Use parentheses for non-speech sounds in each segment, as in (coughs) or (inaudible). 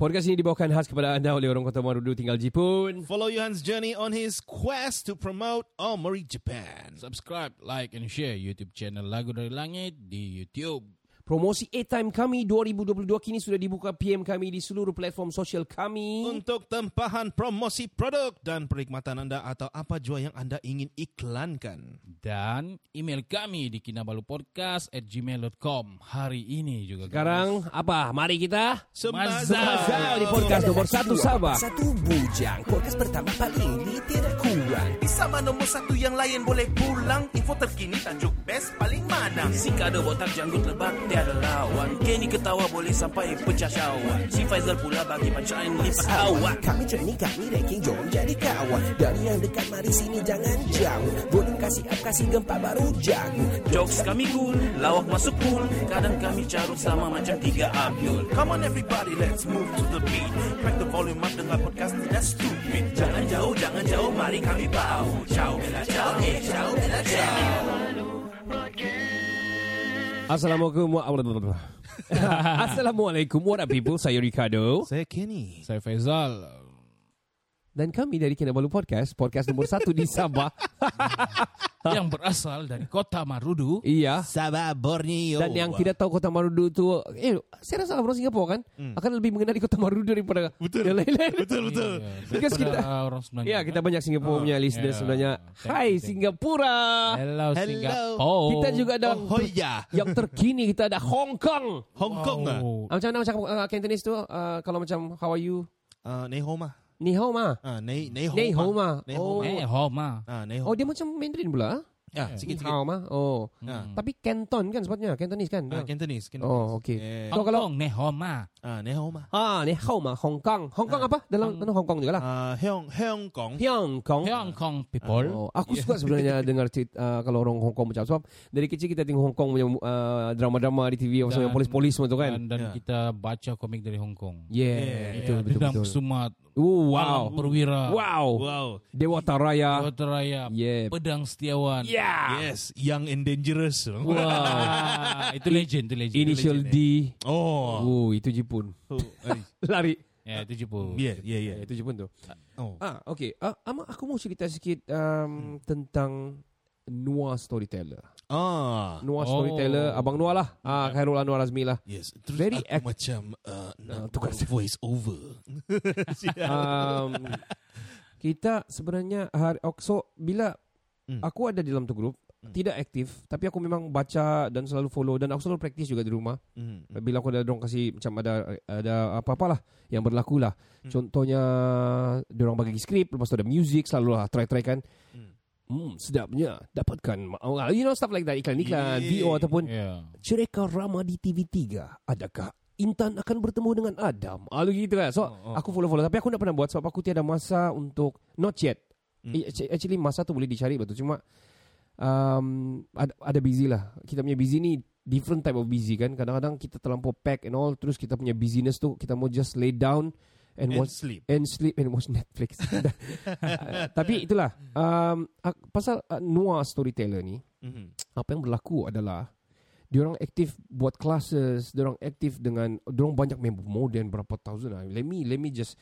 Podcast ini dibawakan khas kepada anda oleh orang Kota Marudu tinggal Jepun. Follow Johan's journey on his quest to promote Omori Japan. Subscribe, like and share YouTube channel Lagu Dari Langit di YouTube. Promosi A-Time kami 2022 kini sudah dibuka PM kami di seluruh platform sosial kami. Untuk tempahan promosi produk dan perkhidmatan anda atau apa jua yang anda ingin iklankan. Dan email kami di kinabalupodcast at gmail.com hari ini juga. guys. Sekarang apa? Mari kita Semazal. Mazal di podcast nomor satu Sabah. Satu bujang. Podcast pertama paling ini tidak kurang. Sama nombor satu yang lain boleh pulang Info terkini tajuk best paling mana Si kada botak janggut lebat tiada lawan. Kenny ketawa boleh sampai pecah syawak Si Faizal pula bagi punchline lipat awak Kami training, kami ranking, jom jadi kawan. Dari yang dekat, mari sini jangan jauh. Boleh kasih up, kasih gempa baru jago. Jokes kami cool, lawak masuk cool Kadang kami carut sama macam tiga Abdul. Come on everybody let's move to the beat. Crack the volume up dengar podcast tidak stupid. Jangan jauh, jangan jauh, mari kami bau. Ciao bella ciao, eh ciao bella ciao Assalamualaikum (laughs) Assalamualaikum what up people Saya Ricardo Saya Kenny. Saya Faizal. Dan kami dari Kinabalu Podcast Podcast nomor satu di Sabah (laughs) yang berasal dari kota Marudu. Iya Sabah Borneo. Dan yang tidak tahu Kota Marudu itu Eh saya rasa orang Singapura kan Akan lebih mengenali Kota Marudu daripada Betul. yang lain-lain (laughs) Betul betul. Iya, kita- orang sebenarnya. Ya kita banyak Singapura punya listeners yeah. sebenarnya Thank Hai thank. Singapura Hello, Hello. Singapore. Kita juga ada Oh, oh ya. Yang terkini kita ada Hong Kong Hong Kong ah. Oh. Ah, Macam mana macam uh, Cantonese tu uh, Kalau macam How are you Uh, nei ho ma. Ni hao ma Ah, nei nei ho. Nei hao ma Nei ho Oh, Eh, Homa. Ah, oh dia macam Mandarin pula ah? Ya, sikit sikit. Hao ma Oh Ah. Tapi Canton kan sepatutnya Cantonese kan Ah, Cantonese, Cantonese. Oh okay Yeah. So Hong kalau Kong, ne Homa. Ah, nei ho ma. Ah ni hao ma Hong Kong Hong Kong apa Dalam dalam Hong Kong juga lah Ah, Hong Hong Kong. Hong Kong Hong Kong people. Oh, aku suka sebenarnya (laughs) dengar cerita, uh, kalau orang Hong Kong macam sebab dari kecil kita tengok Hong Kong punya uh, drama-drama di TV Dan- yang polis-polis semua tu kan. Dan, dan Ya. kita baca komik dari Hong Kong. Yeah, betul Ya, betul Dendam betul. Sumat. Oh, Wow. Perwira. Wow. Wow. Dewa Taraya. Kota Raya. Yeah. Pedang Setiawan. Yeah. Yes, young and dangerous. Wow. (laughs) Itu legend, itu legend. Initial legend, D. Oh. Oh, itu Jepun. Oh, eh, (laughs) Lari. Ya, itu Jepun. Yeah, yeah, yeah. Ya, itu Jepun tu. Oh. Ah, okay. Ah, Ama, aku mau cerita sikit um, tentang Noah Storyteller. Ah. Noah Oh. Storyteller, Abang Noah lah. Ah, Khairul Anwar Azmi lah. Yes. Terus Very aku act- macam uh, nak tukar voice over. (laughs) um, kita sebenarnya hari oh, so bila Hmm. aku ada di dalam tu grup Hmm. tidak aktif tapi aku memang baca dan selalu follow dan aku selalu praktis juga di rumah Hmm. bila aku ada dorong kasih macam ada ada apa-apalah yang berlaku lah Hmm. contohnya dorong bagi skrip lepas tu ada music selalu lah try try kan Hmm. hmm sedapnya dapatkan oh, you know stuff like that iklan-iklan Yeah. VO ataupun Ya. cerita Rama di TV3 adakah Intan akan bertemu dengan Adam ah, lu gitu kan so Oh, oh. aku follow-follow tapi aku tak pernah buat sebab aku tiada masa untuk not yet Actu- actually masa tu boleh dicari betul cuma um, ada, ada busy lah kita punya busy ni different type of busy kan kadang-kadang kita terlampau pack and all terus kita punya busyness tu kita mau just lay down and, And watch sleep. and sleep and watch (laughs) Netflix Uh, (laughs) tapi itulah um, pasal uh, Noah storyteller ni Mhm. apa yang berlaku adalah diorang aktif buat classes, diorang aktif dengan diorang banyak member more than berapa thousand lah. Let me let me just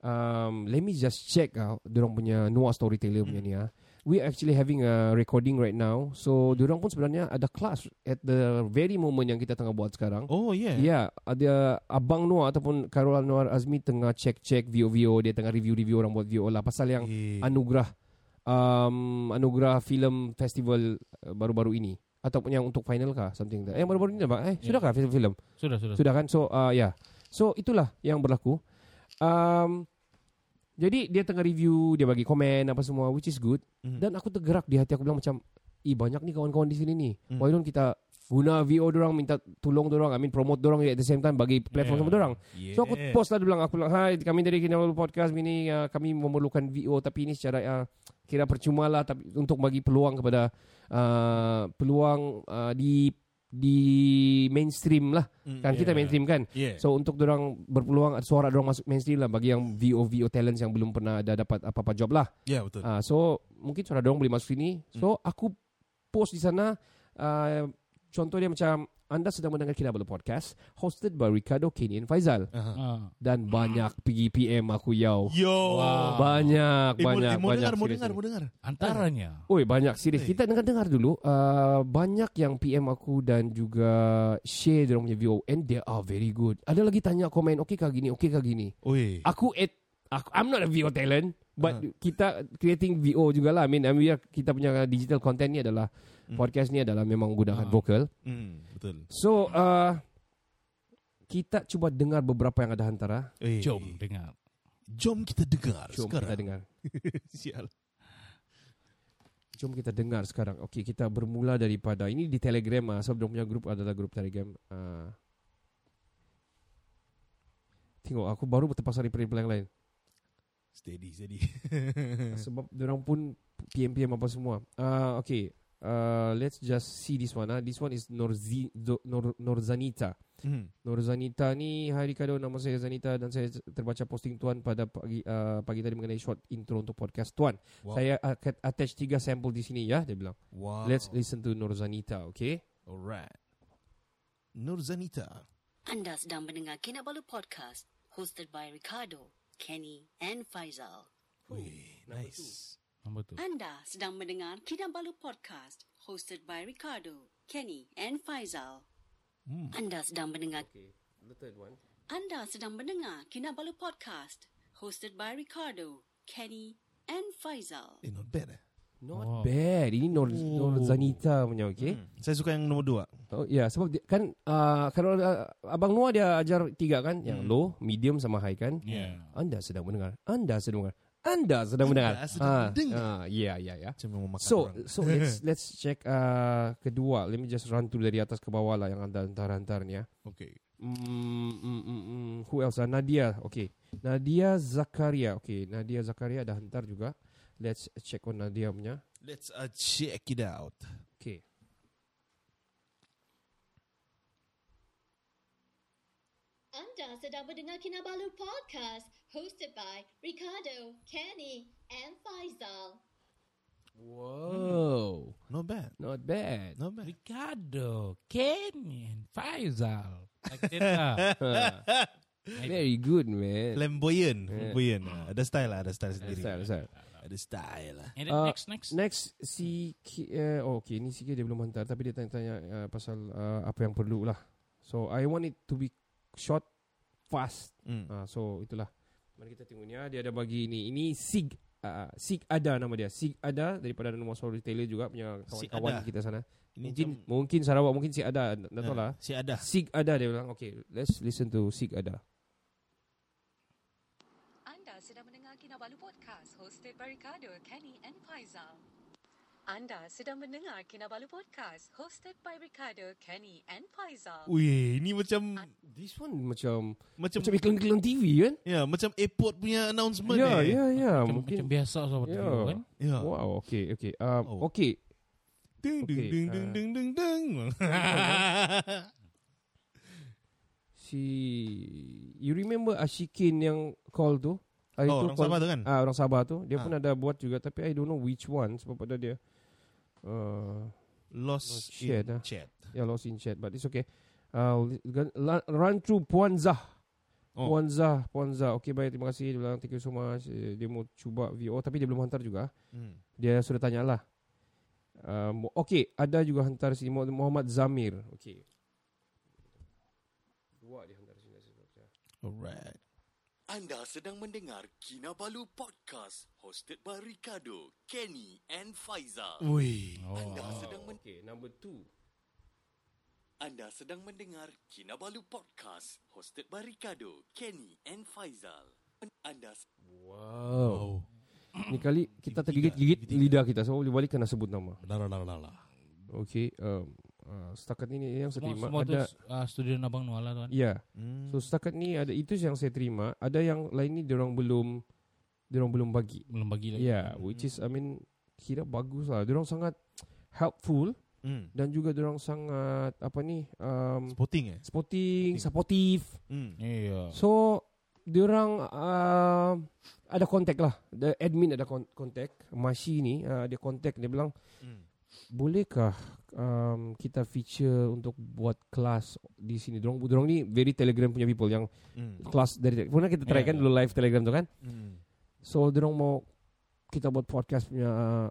um, let me just check out diorang punya Noah Storyteller punya ni ah. We actually having a recording right now. So diorang pun sebenarnya ada class at the very moment yang kita tengah buat sekarang. Oh yeah. Yeah, ada Abang Noah ataupun Karol Anwar Azmi tengah check-check VO-VO dia tengah review-review orang buat VO lah pasal yang Yeah. anugerah um, anugerah film festival uh, baru-baru ini ataupun yang untuk final kah something that. Eh baru-baru ini apa? Eh Ya. sudah kah film-film? Sudah, sudah. Sudah kan? So uh, ya. Yeah. So itulah yang berlaku. Um, jadi dia tengah review, dia bagi komen apa semua which is good Mhm. dan aku tergerak di hati aku bilang macam, "Ih banyak nih kawan-kawan di sini nih. Hmm. Why don't kita guna VO dorang minta tolong dorang I mean promote dorang at the same time bagi platform sama dorang so aku Yeah. post lah bilang aku bilang hai kami dari Kinabalu Podcast ini uh, kami memerlukan VO tapi ini secara uh, kira percuma lah tapi untuk bagi peluang kepada uh, peluang uh, di di mainstream lah Mm, kan kita yeah. mainstream kan Yeah. so untuk dorang berpeluang suara dorang masuk mainstream lah bagi yang VO VO talents yang belum pernah ada dapat apa-apa job lah Ya betul. Ah, so mungkin suara dorang boleh masuk sini. So aku post di sana uh, contoh dia macam anda sedang mendengar Kinabalu Podcast hosted by Ricardo Kenny and Faizal Ah. dan banyak pergi PM aku yau. Yo. Banyak Eh, banyak eh, mau banyak. dengar, mau dengar, mau dengar. Antaranya. Oi banyak serius. Kita dengar-dengar dulu uh, banyak yang PM aku dan juga share dorang punya VO and they are very good. Ada lagi tanya komen okey kah gini, okey kah gini. Oi. aku at aku, I'm not a VO talent but kita creating VO jugalah I mean, I mean kita punya digital content ni adalah podcast ni adalah memang gunakan Ah. vokal Hmm, betul. so uh, kita cuba dengar beberapa yang ada hantara Eh, Jom dengar. Jom kita dengar jom sekarang. kita dengar (laughs) Sial. jom kita dengar sekarang okey kita bermula daripada ini di telegram ah sebab dia punya grup adalah grup telegram uh, tengok aku baru terpasar di reply yang lain Steady, steady. (laughs) sebab orang pun PM-PM apa semua. Uh, okay, uh, let's just see this one. Ah, This one is Norzi, Do- Nor, Norzanita. Hmm. Norzanita ni, hai Ricardo, nama saya Zanita dan saya terbaca posting Tuan pada pagi uh, pagi tadi mengenai short intro untuk podcast Tuan. Wow. Saya akan attach tiga sampel di sini ya, dia bilang. Wow. Let's listen to Norzanita, okay? Alright. Nur Zanita. Anda sedang mendengar Kinabalu Podcast hosted by Ricardo, Kenny and Faizal. Wih, nice. Nombor tu. Anda sedang mendengar Kinabalu Podcast hosted by Ricardo, Kenny and Faizal. Hmm. Anda sedang mendengar Okay, the third one. Anda sedang mendengar Kinabalu Podcast hosted by Ricardo, Kenny and Faizal. Eh, not bad eh. Not Wow. bad. Ini Nor, Norzanita punya, okay? Hmm. Saya suka yang nombor dua. Oh ya sebab dia, kan uh, kalau uh, abang Noah dia ajar tiga kan yang low, medium sama high kan. Yeah. Anda sedang mendengar. Anda sedang mendengar. Anda sedang mendengar. Anda sedang Ah, mendengar. ah, ya ya ya. So orang. (laughs) so let's let's check uh, kedua. Let me just run through dari atas ke bawah lah yang anda hantar-hantar ni ya. Okay. Mm, mm, mm, mm. Who else? Uh, Nadia. Okay. Nadia Zakaria. Okay. Nadia Zakaria ada hantar juga. Let's check on Nadia punya. Let's uh, check it out. Okay. Anda sedang mendengar Kinabalu Podcast hosted by Ricardo, Kenny and Faizal. Wow. Not bad. Not bad. Not bad. Ricardo, Kenny, and Faizal. Like. (laughs) (laughs) Very good man. Flamboyant. Yeah. Flamboyant. Ah, Ada style lah. Ada style sendiri. Style, style. Ada style lah. And then Uh, next, next. Next si uh, oh, okay ni sikit dia belum hantar tapi dia tanya-tanya uh, pasal uh, apa yang perlu lah. So I want it to be short, fast. Hmm. Uh, so itulah. Mari kita tengoknya dia ada bagi ini. Ini Sig uh, Sig ada nama dia. Sig ada daripada nama seorang retailer juga punya Sig kawan-kawan kita sana. Ini mungkin macam- mungkin Sarawak mungkin Sig ada. Tak tahu Ah, lah. Si ada. Sig ada dia bilang. Okay, let's listen to Sig ada. Anda sedang mendengar Kinabalu Podcast hosted by Ricardo, Kenny and Faizal. Anda sedang mendengar Kinabalu Podcast hosted by Ricardo, Kenny and Faizal. Wih, ini macam This one macam macam macam iklan-iklan TV kan? ya, macam airport punya announcement Ya, eh. ya, ya. Macam, Mungkin macam biasa seperti Ya. itu kan. Ya. Wow, okay, okay. Um, Oh. okay. Ding ding Okay, ding ah. ding ding ding (laughs) ding. Si you remember Ashikin yang call tu? Oh, orang call- Sabah tu kan? Ah, orang Sabah tu. Dia Ah. pun ada buat juga tapi I don't know which one sebab pada dia uh, Lost Chat, in ah. chat. ya lost in chat but it's okay. Uh, run through Puan Zah. Oh. Puan Zah, Puan Zah. Okay, baik. Terima kasih. Dia bilang thank you so much. Eh, Dia mau cuba VO tapi dia belum hantar juga. Hmm. Dia sudah tanya lah. Um, okay, ada juga hantar sini Mu- Muhammad Zamir. Okay. Dua dia hantar sini. Alright. Anda sedang mendengar Kinabalu Podcast hosted by Ricardo, Kenny and Faizal. Wih. Anda sedang men- Okay, number two. Anda sedang mendengar Kinabalu Podcast hosted by Ricardo, Kenny and Faizal. Anda s- Wow. Ni kali kita tergigit-gigit lidah kita. So, boleh balik kena sebut nama. Dah dah dah dah. Okay. Um, Uh, setakat ini yang saya Semua, terima semua tu ada uh, studio Abang Noah lah tuan. Ya. Hmm. So setakat ni ada itu yang saya terima. Ada yang lain ni diorang belum diorang belum bagi. Belum bagi lagi. Yeah, which is I mean kira bagus lah. Diorang sangat helpful Hmm. dan juga diorang sangat apa ni um, Sporting eh? sporting, supportive. Hmm. Iya. So diorang uh, ada kontak lah. The admin ada kontak. Mashi ni uh, dia kontak dia bilang Hmm. Bolehkah um, kita feature untuk buat kelas di sini. Dorong dorong ni very Telegram punya people yang Hmm. kelas dari pernah kita try Yeah, kan yeah. dulu live Telegram tu kan. Hmm. So dorong mau kita buat podcast punya uh,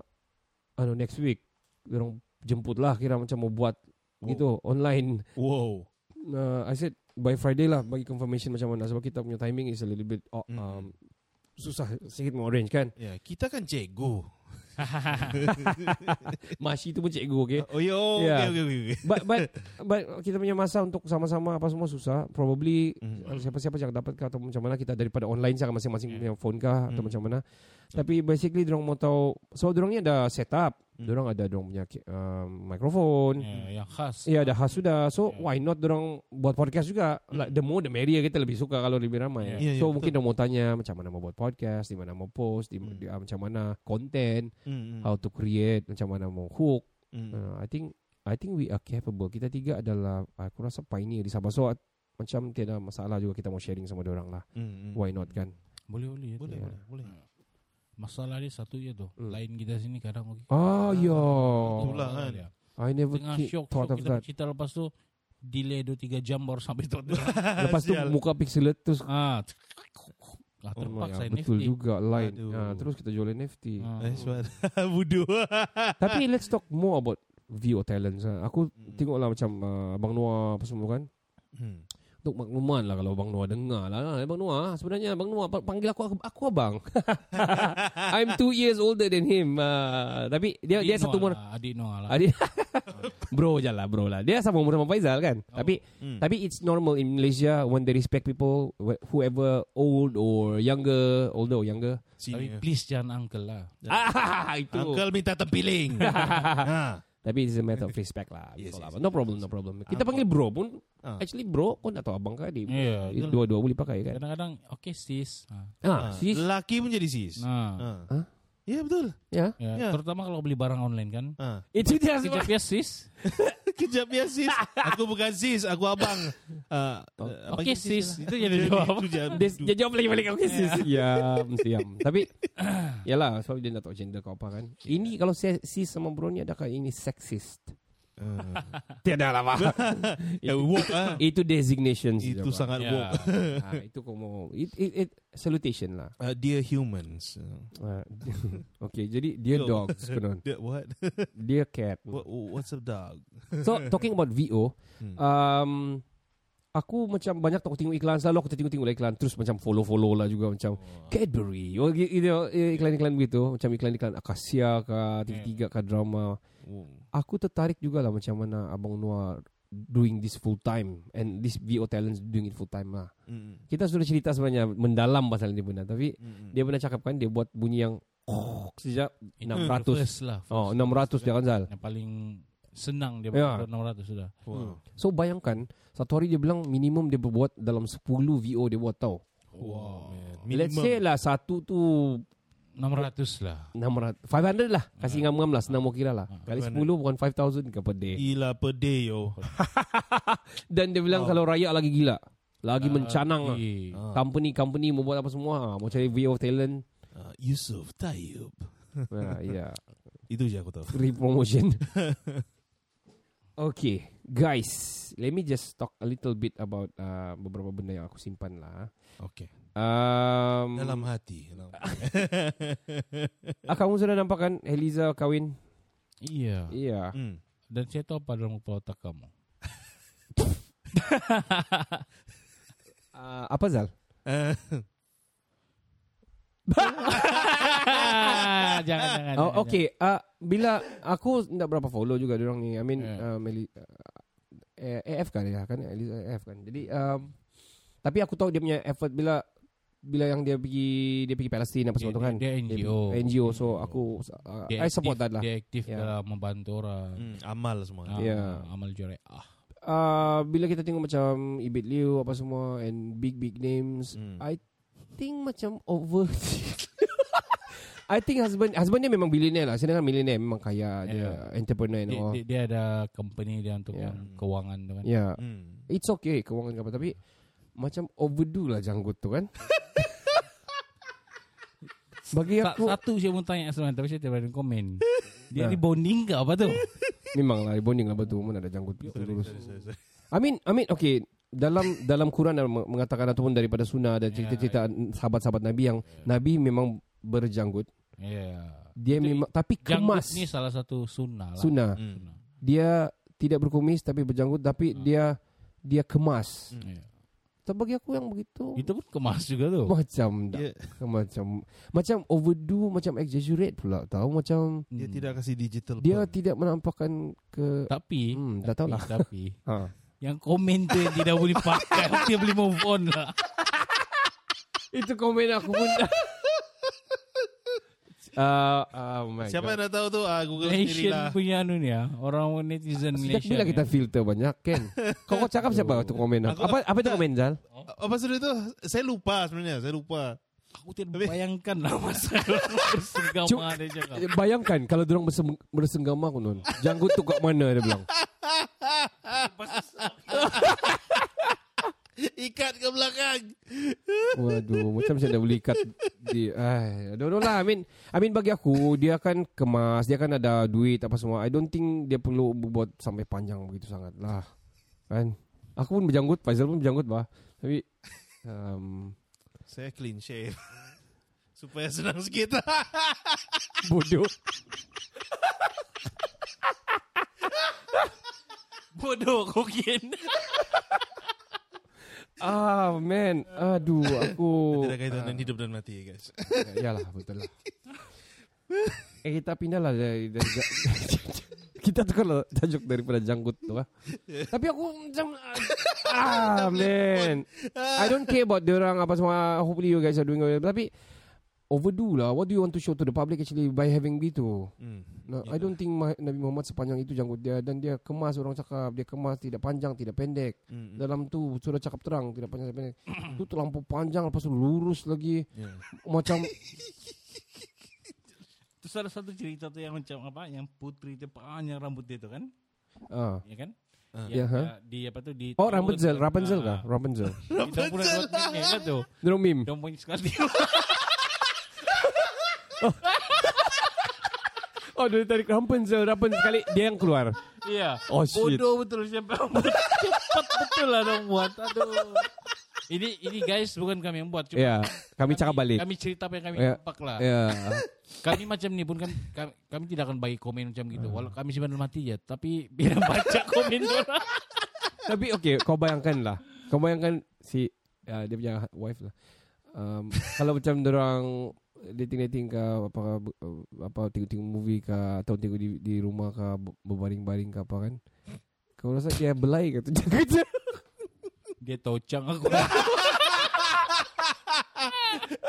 anu next week. Dorong jemput lah kira macam mau buat Oh. gitu online. Wow. Uh, I said by Friday lah bagi confirmation macam mana sebab kita punya timing is a little bit uh, Hmm. um, susah sikit mau arrange kan. Ya, kita kan cikgu. (laughs) Mashi tu pun cikgu okay. Oh, yo, Yeah. okay, okay, okay. but but but kita punya masa untuk sama-sama apa semua susah. Probably uh, siapa-siapa yang dapat atau macam mana kita daripada online saja masing-masing punya phone kah atau Hmm. macam mana. Tapi basically dorong mau tahu so dorong ni ada setup. Hmm. Dorong ada dorong punya um, mikrofon. Ya, yang khas. Ya ada khas sudah. So Yeah. why not dorong buat podcast juga? Like the more the merrier kita lebih suka kalau lebih ramai. Yeah, yeah, so betul. mungkin dorong mau tanya macam mana mau buat podcast, di mana mau post, di, Hmm. di- ah, macam mana konten, Hmm. how to create, macam mana mau hook. Hmm. Uh, I think I think we are capable. Kita tiga adalah aku rasa pioneer di Sabah. So macam tiada masalah juga kita mau sharing sama orang lah. Hmm. Why not kan? Boleh boleh. ya. Boleh, Yeah. boleh, boleh. Masalah dia satu je tu. Hmm. Lain kita sini kadang okay. Ah, ya. Itulah kan. Dia. I never Tengah ki- syok, thought syok of kita that. cerita lepas tu delay 2-3 jam baru sampai tu. (laughs) Lepas tu muka pixelated terus ah, ah, Oh, terpaksa ya, NFT. betul juga line. Aduh. Ah, terus kita jual NFT. Ah. Eh. (laughs) (laughs) Tapi let's talk more about VO talents. ah. Aku Hmm. tengoklah macam uh, Abang Noah apa semua kan. Hmm. Untuk makluman lah kalau Abang Noah dengar lah. Abang Noah sebenarnya Abang Noah pa- panggil aku aku, abang. (laughs) I'm two years older than him. Uh, tapi dia Adik dia satu Noah umur. lah, Adik Noah lah. Adik (laughs) bro je lah bro lah. Dia sama umur sama Faizal kan. Oh. Tapi Hmm. tapi it's normal in Malaysia when they respect people wh- whoever old or younger, older or younger. Tapi Sini. please jangan uncle lah. Ah (laughs) itu. Uncle minta tempiling. ha. Tapi it's a matter of respect lah. Yes, Betul yes, lah. No problem, no problem. Kita Uncle. panggil bro pun Ah. actually bro pun atau abang. Iya, Itu betul. Dua-dua boleh pakai kan. Kadang-kadang okay sis. Ah. Ah, Ah, sis. Lelaki pun jadi sis. Nah, Ha. Hah? Ya betul. Ya. ya, Ya. terutama kalau beli barang online kan. Ha. Itu dia sebab. ya sis. (laughs) Kejap ya sis. Aku bukan sis, aku abang. Uh, Okay sis. Itu jadi jawab. Dia, dia jawab lagi balik okay sis. Ya, siam. Tapi yalah sebab dia nak tahu gender kau apa kan. Ini kalau sis sama bro ni adakah ini sexist? (laughs) Tiada lah pak. (laughs) Ya, woke ah. Itu designation saja, Itu Pak. sangat Ya. woke. Ah, itu mau it, it, it, salutation lah. Uh, dear humans. Ah, (laughs) okay, jadi Yo. dogs konon. Dear what? Dia cat. what? What's up dog? So talking about VO, Hmm. um, aku macam banyak aku tengok iklan selalu aku tengok-tengok iklan terus macam follow-follow lah juga macam Cadbury, oh, gitu, iklan-iklan begitu, macam iklan-iklan Akasia kah, tiga-tiga kah drama. Oh. Aku tertarik juga lah macam mana Abang Noah doing this full time and this VO talents doing it full time lah. Mm. Kita sudah cerita sebenarnya mendalam pasal ini benar, tapi Mm. dia pernah cakap kan dia buat bunyi yang oh, sejak Itu 600. first lah. Oh, first. 600 dia kan Zal. Yang paling senang dia Ya. buat 600 sudah. Wow. So bayangkan satu hari dia bilang minimum dia berbuat dalam 10 VO dia buat tau. Wow. Man. Let's say lah satu tu 600 lah. 600 500 lah Kasih ngam-ngam lah Senang mau kira lah Ah, Kali 500. 10 bukan 5,000 ke per day Gila pede yo. (laughs) Dan dia bilang Wow. kalau rakyat lagi gila Lagi mencanang lah Eh, Ah. Company-company mau buat apa semua ah, Mau cari VO talent Uh, Yusuf Tayyub. (laughs) ah, Ya Itu je aku tahu. Free promotion (laughs) Okay Guys Let me just talk a little bit about uh, Beberapa benda yang aku simpan lah Okay. Um, Dalam hati. Dalam (laughs) ah, Kamu sudah nampak kan Eliza kahwin Iya. Iya Hmm. Dan saya tahu apa dalam kepala otak kamu. Ah, Apa Zal? Uh, (laughs) jangan jangan. Oh, jangan, okay. Uh, bila aku tidak berapa follow juga orang ni. I mean, Yeah. uh, Meli, uh, AF kan ya kan Eliza AF kan. Jadi um, tapi aku tahu dia punya effort bila bila yang dia pergi dia pergi Palestin apa semua tu kan. Dia NGO. NGO so aku uh, Dia I support aktif- that lah. Dia aktif Ya. dalam membantu orang. Hmm, amal semua. Ah, Ya. Amal jure. Ah. Uh, bila kita tengok macam Ibit Liu apa semua and big big names, Hmm. I think macam over. (laughs) I think husband husband dia memang billionaire lah. Sedangkan millionaire memang kaya dia entrepreneur and Dia, all. dia, dia ada company dia untuk Ya. yang kewangan tu kan. Ya. Hmm. It's okay kewangan ke apa tapi macam overdo lah janggut tu kan. (laughs) Bagi aku Satu saya mau tanya sebenarnya tapi saya tidak ada komen. (laughs) Dia Ah. rebonding ke apa tu? (laughs) memang lah bonding lah betul mana ada janggut betul lurus. sorry, sorry. I mean I mean okay dalam dalam Quran mengatakan ataupun daripada sunnah ada cerita-cerita sahabat-sahabat Nabi yang Nabi memang berjanggut. Ya. Dia memang tapi Janggut kemas ni salah satu sunnah lah. sunnah. Hmm. Dia tidak berkumis tapi berjanggut tapi dia dia kemas. Ya. Tak bagi aku yang begitu Itu pun kemas juga tu. macam tak, Dia, macam macam overdo macam exaggerate pula tahu macam dia Hmm. tidak kasih digital. dia pun. tidak menampakkan ke Tapi, hmm, tak tahu lah. tapi Ha. yang komen tu yang tidak boleh pakai, (laughs) dia boleh move on lah. Itu komen aku pun (laughs) Uh, oh my Siapa God. yang dah tahu tu? Ah, Google sendiri Malaysian lah. punya anu ni ah, orang netizen Sejak Malaysia. bila ni. kita filter banyak Ken (laughs) Kau kau cakap siapa tu komen Aku- Apa apa itu komen Zal Apa sudah itu? Saya lupa sebenarnya. Saya lupa. Aku tidak bayangkan lah masa (laughs) bersenggama Cuk- dia cakap. Bayangkan kalau bersem- bersenggama konon Janggut tu kat mana dia bilang Ikat ke belakang. Waduh Macam saya dah boleh ikat di, ay, I don't know lah I mean I mean bagi aku Dia akan kemas Dia akan ada duit Apa semua I don't think Dia perlu buat Sampai panjang begitu sangat lah Kan Aku pun berjanggut Faizal pun berjanggut bah Tapi um, Saya clean shave. (laughs) Supaya senang sikit. (laughs) Bodoh Bodoh kau Kian. (laughs) Ah man. Aduh Aku Tidak kaitan dengan hidup dan mati guys. Yalah betul lah. Eh kita pindah lah dari, dari (laughs) Kita tukar lah tajuk daripada janggut tu lah Tapi aku macam Ah (laughs) man. I don't care about orang apa semua. Hopefully you guys are doing well. Tapi Overdo lah What do you want to show to the public actually By having gitu Hmm. no, I don't think Ma- Nabi Muhammad sepanjang itu janggut dia Dan dia kemas orang cakap Dia kemas tidak panjang tidak pendek Hmm. Dalam tu sudah cakap terang Tidak panjang tidak pendek (coughs) Itu terlampau panjang Lepas tu lurus lagi Yeah. Macam (laughs) Terus ada satu cerita tu yang macam apa? Yang putri tu panjang rambut dia tu kan? ah. Ya kan? Ah. Ya, ha? dia- di apa tu di Oh Rapunzel Rapunzel Ah. kah Rapunzel Di tahun bulan buat ni kan tu. Dorong meme Dia sekali. (laughs) (laughs) Oh dia tarik Rapunzel Rapunzel sekali Dia yang keluar Iya. Oh, shit. Bodoh betul siapa yang buat. Cepat betul lah dong buat. Aduh. Ini ini guys bukan kami yang buat. Cuma Ya Kami cakap balik Kami cerita apa yang kami Ya. nampak lah. Ya Kami macam ni pun kan kami, kami tidak akan bagi komen macam gitu. Walau kami sebenarnya mati ya, tapi biar (laughs) baca komen orang. Tapi okay Kau bayangkan lah Kau bayangkan Si uh, Dia punya wife lah um, Kalau macam dorang Dating-dating ke apa, apa Tengok-tengok movie ke Atau tengok di, di rumah ke Berbaring-baring ke apa kan Kau rasa dia belai ke tu (laughs) Jangan Dia tocang aku. (laughs)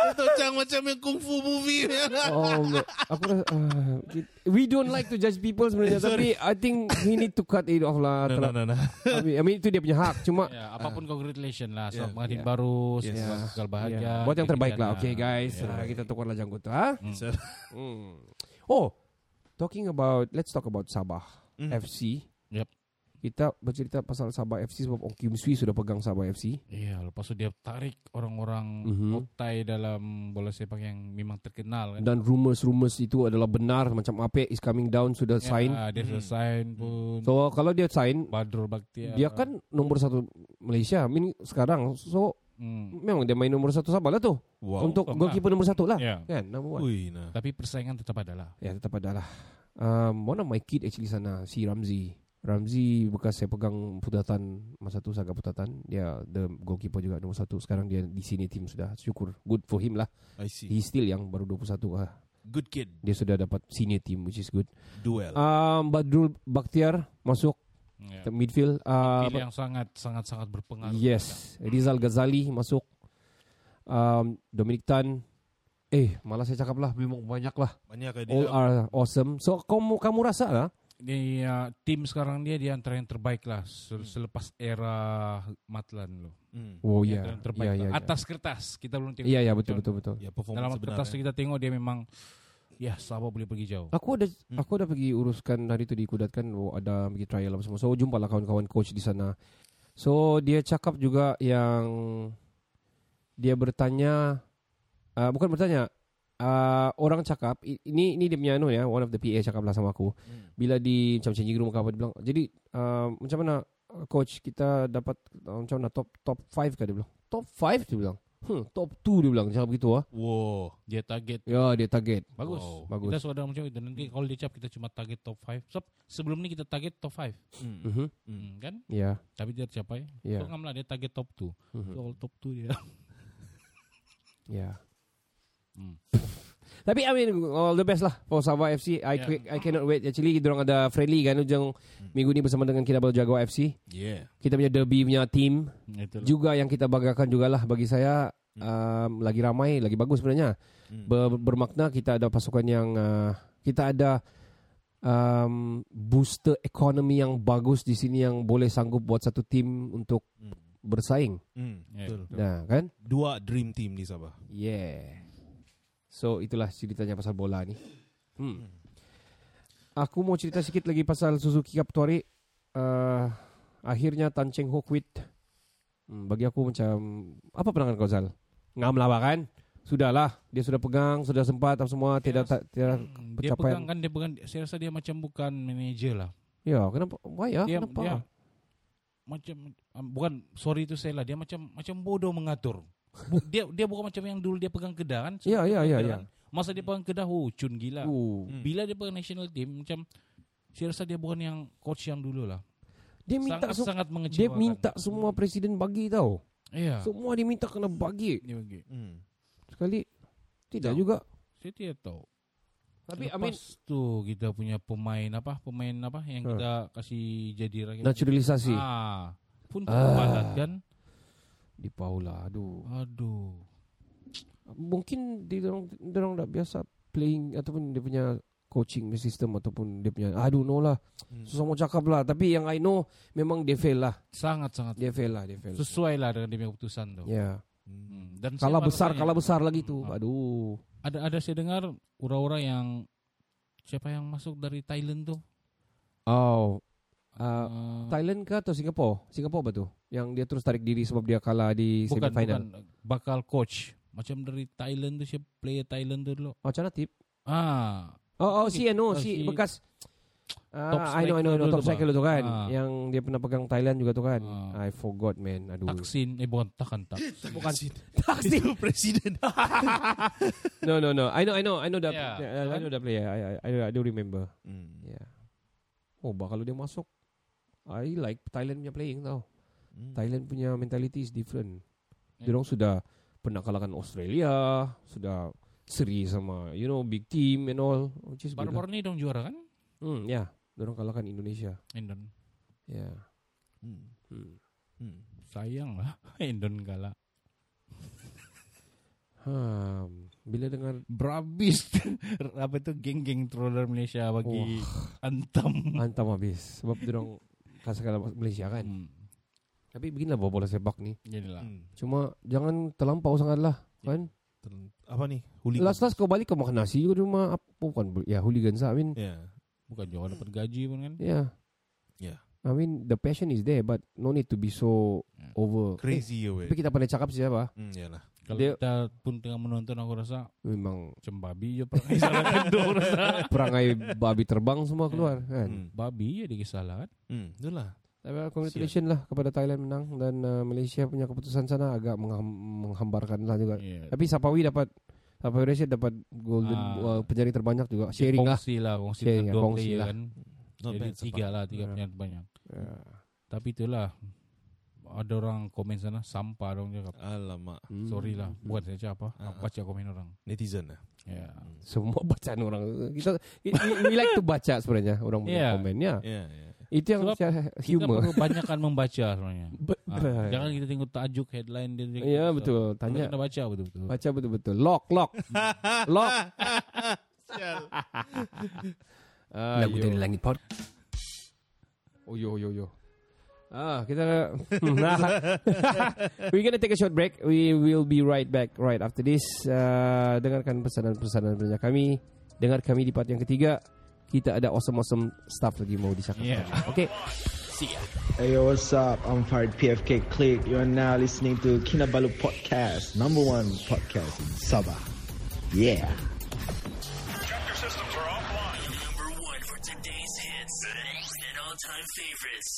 Itu macam macam yang kungfu movie. Oh man. Aku uh, We don't like to judge people sebenarnya. Tapi I think He need to cut it off lah No, no, no, no. I mean, I mean itu dia punya hak Cuma ya, apapun congratulations lah. Selamat Yeah. pengantin Yeah. baru, Yes. Yeah. gagal bahagia. Ya, Buat yang terbaik lah Okay guys Ya. Ah, Kita tukarlah janggut tu ha? Oh Talking about Let's talk about Sabah Hmm. FC Yep. Kita bercerita pasal Sabah FC Sebab Ong Kim Swee sudah pegang Sabah FC Iya, lepas itu dia tarik orang-orang Mhm. otai dalam bola sepak yang memang terkenal kan. Dan rumors-rumors itu adalah benar Macam Ape is coming down Sudah Ya, sign dia sudah Mhm. sign pun. So kalau dia sign Badrul Bakhtiar. Dia kan nomor satu Malaysia I mean sekarang So Hmm. memang dia main nomor satu Sabah lah tu Wow. Untuk Faham goalkeeper nomor satu lah Ya. Kan number one Ui, nah. Tapi persaingan tetap ada lah. Ya tetap ada lah um, One of my kid actually sana Si Ramzi Ramzi bekas saya pegang Putatan Masa tu Saga Putatan Dia the goalkeeper juga Nomor satu Sekarang dia di sini tim sudah Syukur Good for him lah I see. He still yang Baru 21 lah Good kid. Dia sudah dapat senior team Which is good Duel. um, Badrul Bakhtiar Masuk Ya. ke midfield uh, Pilih yang sangat sangat sangat berpengaruh. Yes Rizal Ghazali masuk um, Dominic Tan. Eh, malah saya cakap lah, memang banyak lah. Banyak kayak All dia. are awesome. So kamu kamu rasa lah? Dia tim sekarang dia dia antara yang terbaik lah se- selepas era Matlan loh. Hmm. Oh ya, terbaik ya, lah. ya, ya. Atas kertas kita belum tengok. Iya, iya macam- betul betul betul. Ya, performance Dalam kertas kita tengok dia memang ya sahabat boleh pergi jauh. Aku ada aku ada pergi uruskan hari tu di Kudat kan oh, ada pergi trial apa semua. So jumpa lah kawan-kawan coach di sana. So dia cakap juga yang dia bertanya uh, bukan bertanya uh, orang cakap ini ini dia punya anu ya one of the PA cakap lah sama aku bila di macam changing room ke apa dia bilang jadi uh, macam mana uh, coach kita dapat uh, macam mana top top 5 ke dia bilang top 5 dia bilang hmm, top 2 dia bilang cakap begitu ah Wow. Dia target ya dia target Bagus. Wow. bagus Kita sudah macam itu. Nanti kalau dia cap kita cuma target top 5. So, sebelum ni kita target top 5. Hmm. Mhm. Hmm, kan? ya Tapi dia tercapai. Ya. So, ngamlah dia target top 2. Mhm. So, kalau top 2 dia. Ya. Hmm. (laughs) Tapi I mean all the best lah for Sabah FC. I Yeah. quick, I cannot wait. Actually kita orang ada friendly kan ujung minggu ni bersama dengan Kinabalu Jaguar FC. Yeah. Kita punya derby punya team Itulah. juga yang kita banggakan jugalah bagi saya um, lagi ramai, lagi bagus sebenarnya. Ber, bermakna kita ada pasukan yang uh, kita ada um, booster ekonomi yang bagus di sini yang boleh sanggup buat satu tim untuk bersaing. Hmm. Ya, Betul. Nah, kan? Dua dream team di Sabah. Yeah. So itulah ceritanya pasal bola ni. Hmm. Aku mau cerita sikit lagi pasal Suzuki Cup Tuari. Uh, akhirnya Tan Cheng Ho quit. Hmm, bagi aku macam apa pandangan kau Zal? Ngam lah kan? Sudahlah, dia sudah pegang, sudah sempat apa semua tidak tak tidak Hmm, Dia pegang kan dia pegang saya rasa dia macam bukan manager lah. Ya, kenapa? Why ya? dia, kenapa? dia macam um, bukan sorry itu saya lah dia macam macam bodoh mengatur. Bu, dia dia bukan macam yang dulu dia pegang kedah kan. Ya, ya, ya, ya. kan. Masa dia pegang kedah oh cun gila. Uh. Bila dia pegang national team macam saya rasa dia bukan yang coach yang dulu lah. Dia minta sangat, sem- sangat dia mengecewakan. minta semua presiden bagi tau. Iya. Semua dia minta kena bagi. Dia bagi. Hmm. Sekali tidak Tahu. juga. Saya tidak tahu. Tapi I Lepas mean tu kita punya pemain apa? Pemain apa yang Ha. kita kasih jadi rakyat. Naturalisasi. Ah. Pun Ah. terbalat kan. Di Paula, aduh. Aduh. Mungkin dia orang dia orang tak biasa playing ataupun dia punya coaching system ataupun dia punya I don't know lah. Hmm. Susah mau cakap lah. Tapi yang I know memang dia fail lah. Sangat-sangat Dia fail lah, dia fail. sesuai lah dengan dia punya keputusan tu. Ya. Hmm. Dan Kalah saya besar, kalah besar lagi tu. Aduh. Ada ada saya dengar ura-ura yang siapa yang masuk dari Thailand tu? Oh. Uh, Uh, Thailand ke atau Singapore? Singapore tu? Yang dia terus tarik diri sebab dia kalah di bukan semifinal. bukan bakal coach. Macam dari Thailand tu siapa player Thailand tu dulu. Oh, Chana Tip. Ah, Oh, oh, si ano, Oh, si si- bekas Ah, I know, I know, I know, top striker tu, tu kan. Ah. Yang dia pernah pegang Thailand juga tu kan. Ah. I forgot man. Aduh. Taksin eh bukan takkan tak. (laughs) Bukan Taksi presiden. (laughs) (laughs) no, no, no. I know, I know, I know that. Yeah. Yeah, I know that player. I, I, I, I do remember. Hmm. Yeah. Oh, bah kalau dia masuk, I like Thailand punya playing tau. Hmm. Thailand punya mentality is different. Yeah. Dia sudah pernah kalahkan Australia, sudah seri sama, you know, big team and all. Which is lah. Baru-baru ni dong juara kan? Hmm, ya. Yeah. Dia orang kalahkan Indonesia. Indon. Ya. Yeah. Hmm. Hmm. Hmm. Sayang lah (laughs) Indon kalah. Hmm. Bila dengar Berhabis (laughs) apa itu geng-geng troller Malaysia bagi antam. antam habis sebab dia orang kasih kalah Malaysia kan. Hmm. Tapi beginilah bola sepak ni. Inilah. Hmm. Cuma jangan terlampau sangat lah kan. Ter- Apa ni? Hooligan. Last last kau balik kau makan nasi juga di rumah apa bukan ya hooligans lah. I mean Ya. Bukan juga dapat gaji pun kan? yeah. Ya. I mean the passion is there but no need to be so Yeah. over. Crazy ya Tapi weh. kita pandai cakap siapa? Hmm, yalah. Kalau Dia- kita pun tengah menonton aku rasa Memang macam babi je perangai salah kedua aku rasa. (laughs) perangai babi terbang semua keluar kan. Hmm. Babi je dia kesalahan. Hmm, itulah. Tapi uh, congratulations lah kepada Thailand menang dan uh, Malaysia punya keputusan sana agak mengham- menghambarkan lah juga. Yeah. Tapi Sapawi dapat Sapawi Malaysia dapat golden Ah. uh, penjaring terbanyak juga. Sharing lah. kongsi lah, kongsi Sharing dengan lah, dua kongsi player lah. kan. Not Jadi bad, tiga lah, tiga Ya. penyanyi banyak. Ya. Tapi itulah ada orang komen sana sampah dong cakap. Alamak. Hmm. Sorry lah, bukan saya cakap apa. Ah, Aku baca komen orang. Netizen lah. Ya. Semua (laughs) bacaan orang kita we, we like to baca sebenarnya orang punya Yeah. komen ya. Ya, ya. Itu yang Sebab saya Kita (laughs) humor. perlu banyakkan membaca sebenarnya. Be- (laughs) Ah, jangan kita tengok tajuk headline dia. Ya betul. Kita Tanya. kena baca betul-betul. Baca betul-betul. Lock, lock. (laughs) lock. Lagu dari langit pod. Oh yo yo yo. Ah, kita We're gonna take a short break. We will be right back right after this. Uh, dengarkan pesanan-pesanan pendengar kami. Dengar kami di part yang ketiga. Kita ada awesome-awesome stuff lagi mau disahkan. Yeah. Okay. Hey, yo, what's up? I'm Farid PFK Click. You are now listening to Kinabalu Podcast, number one podcast in Sabah. Yeah. Number one for today's hits and all-time favorites.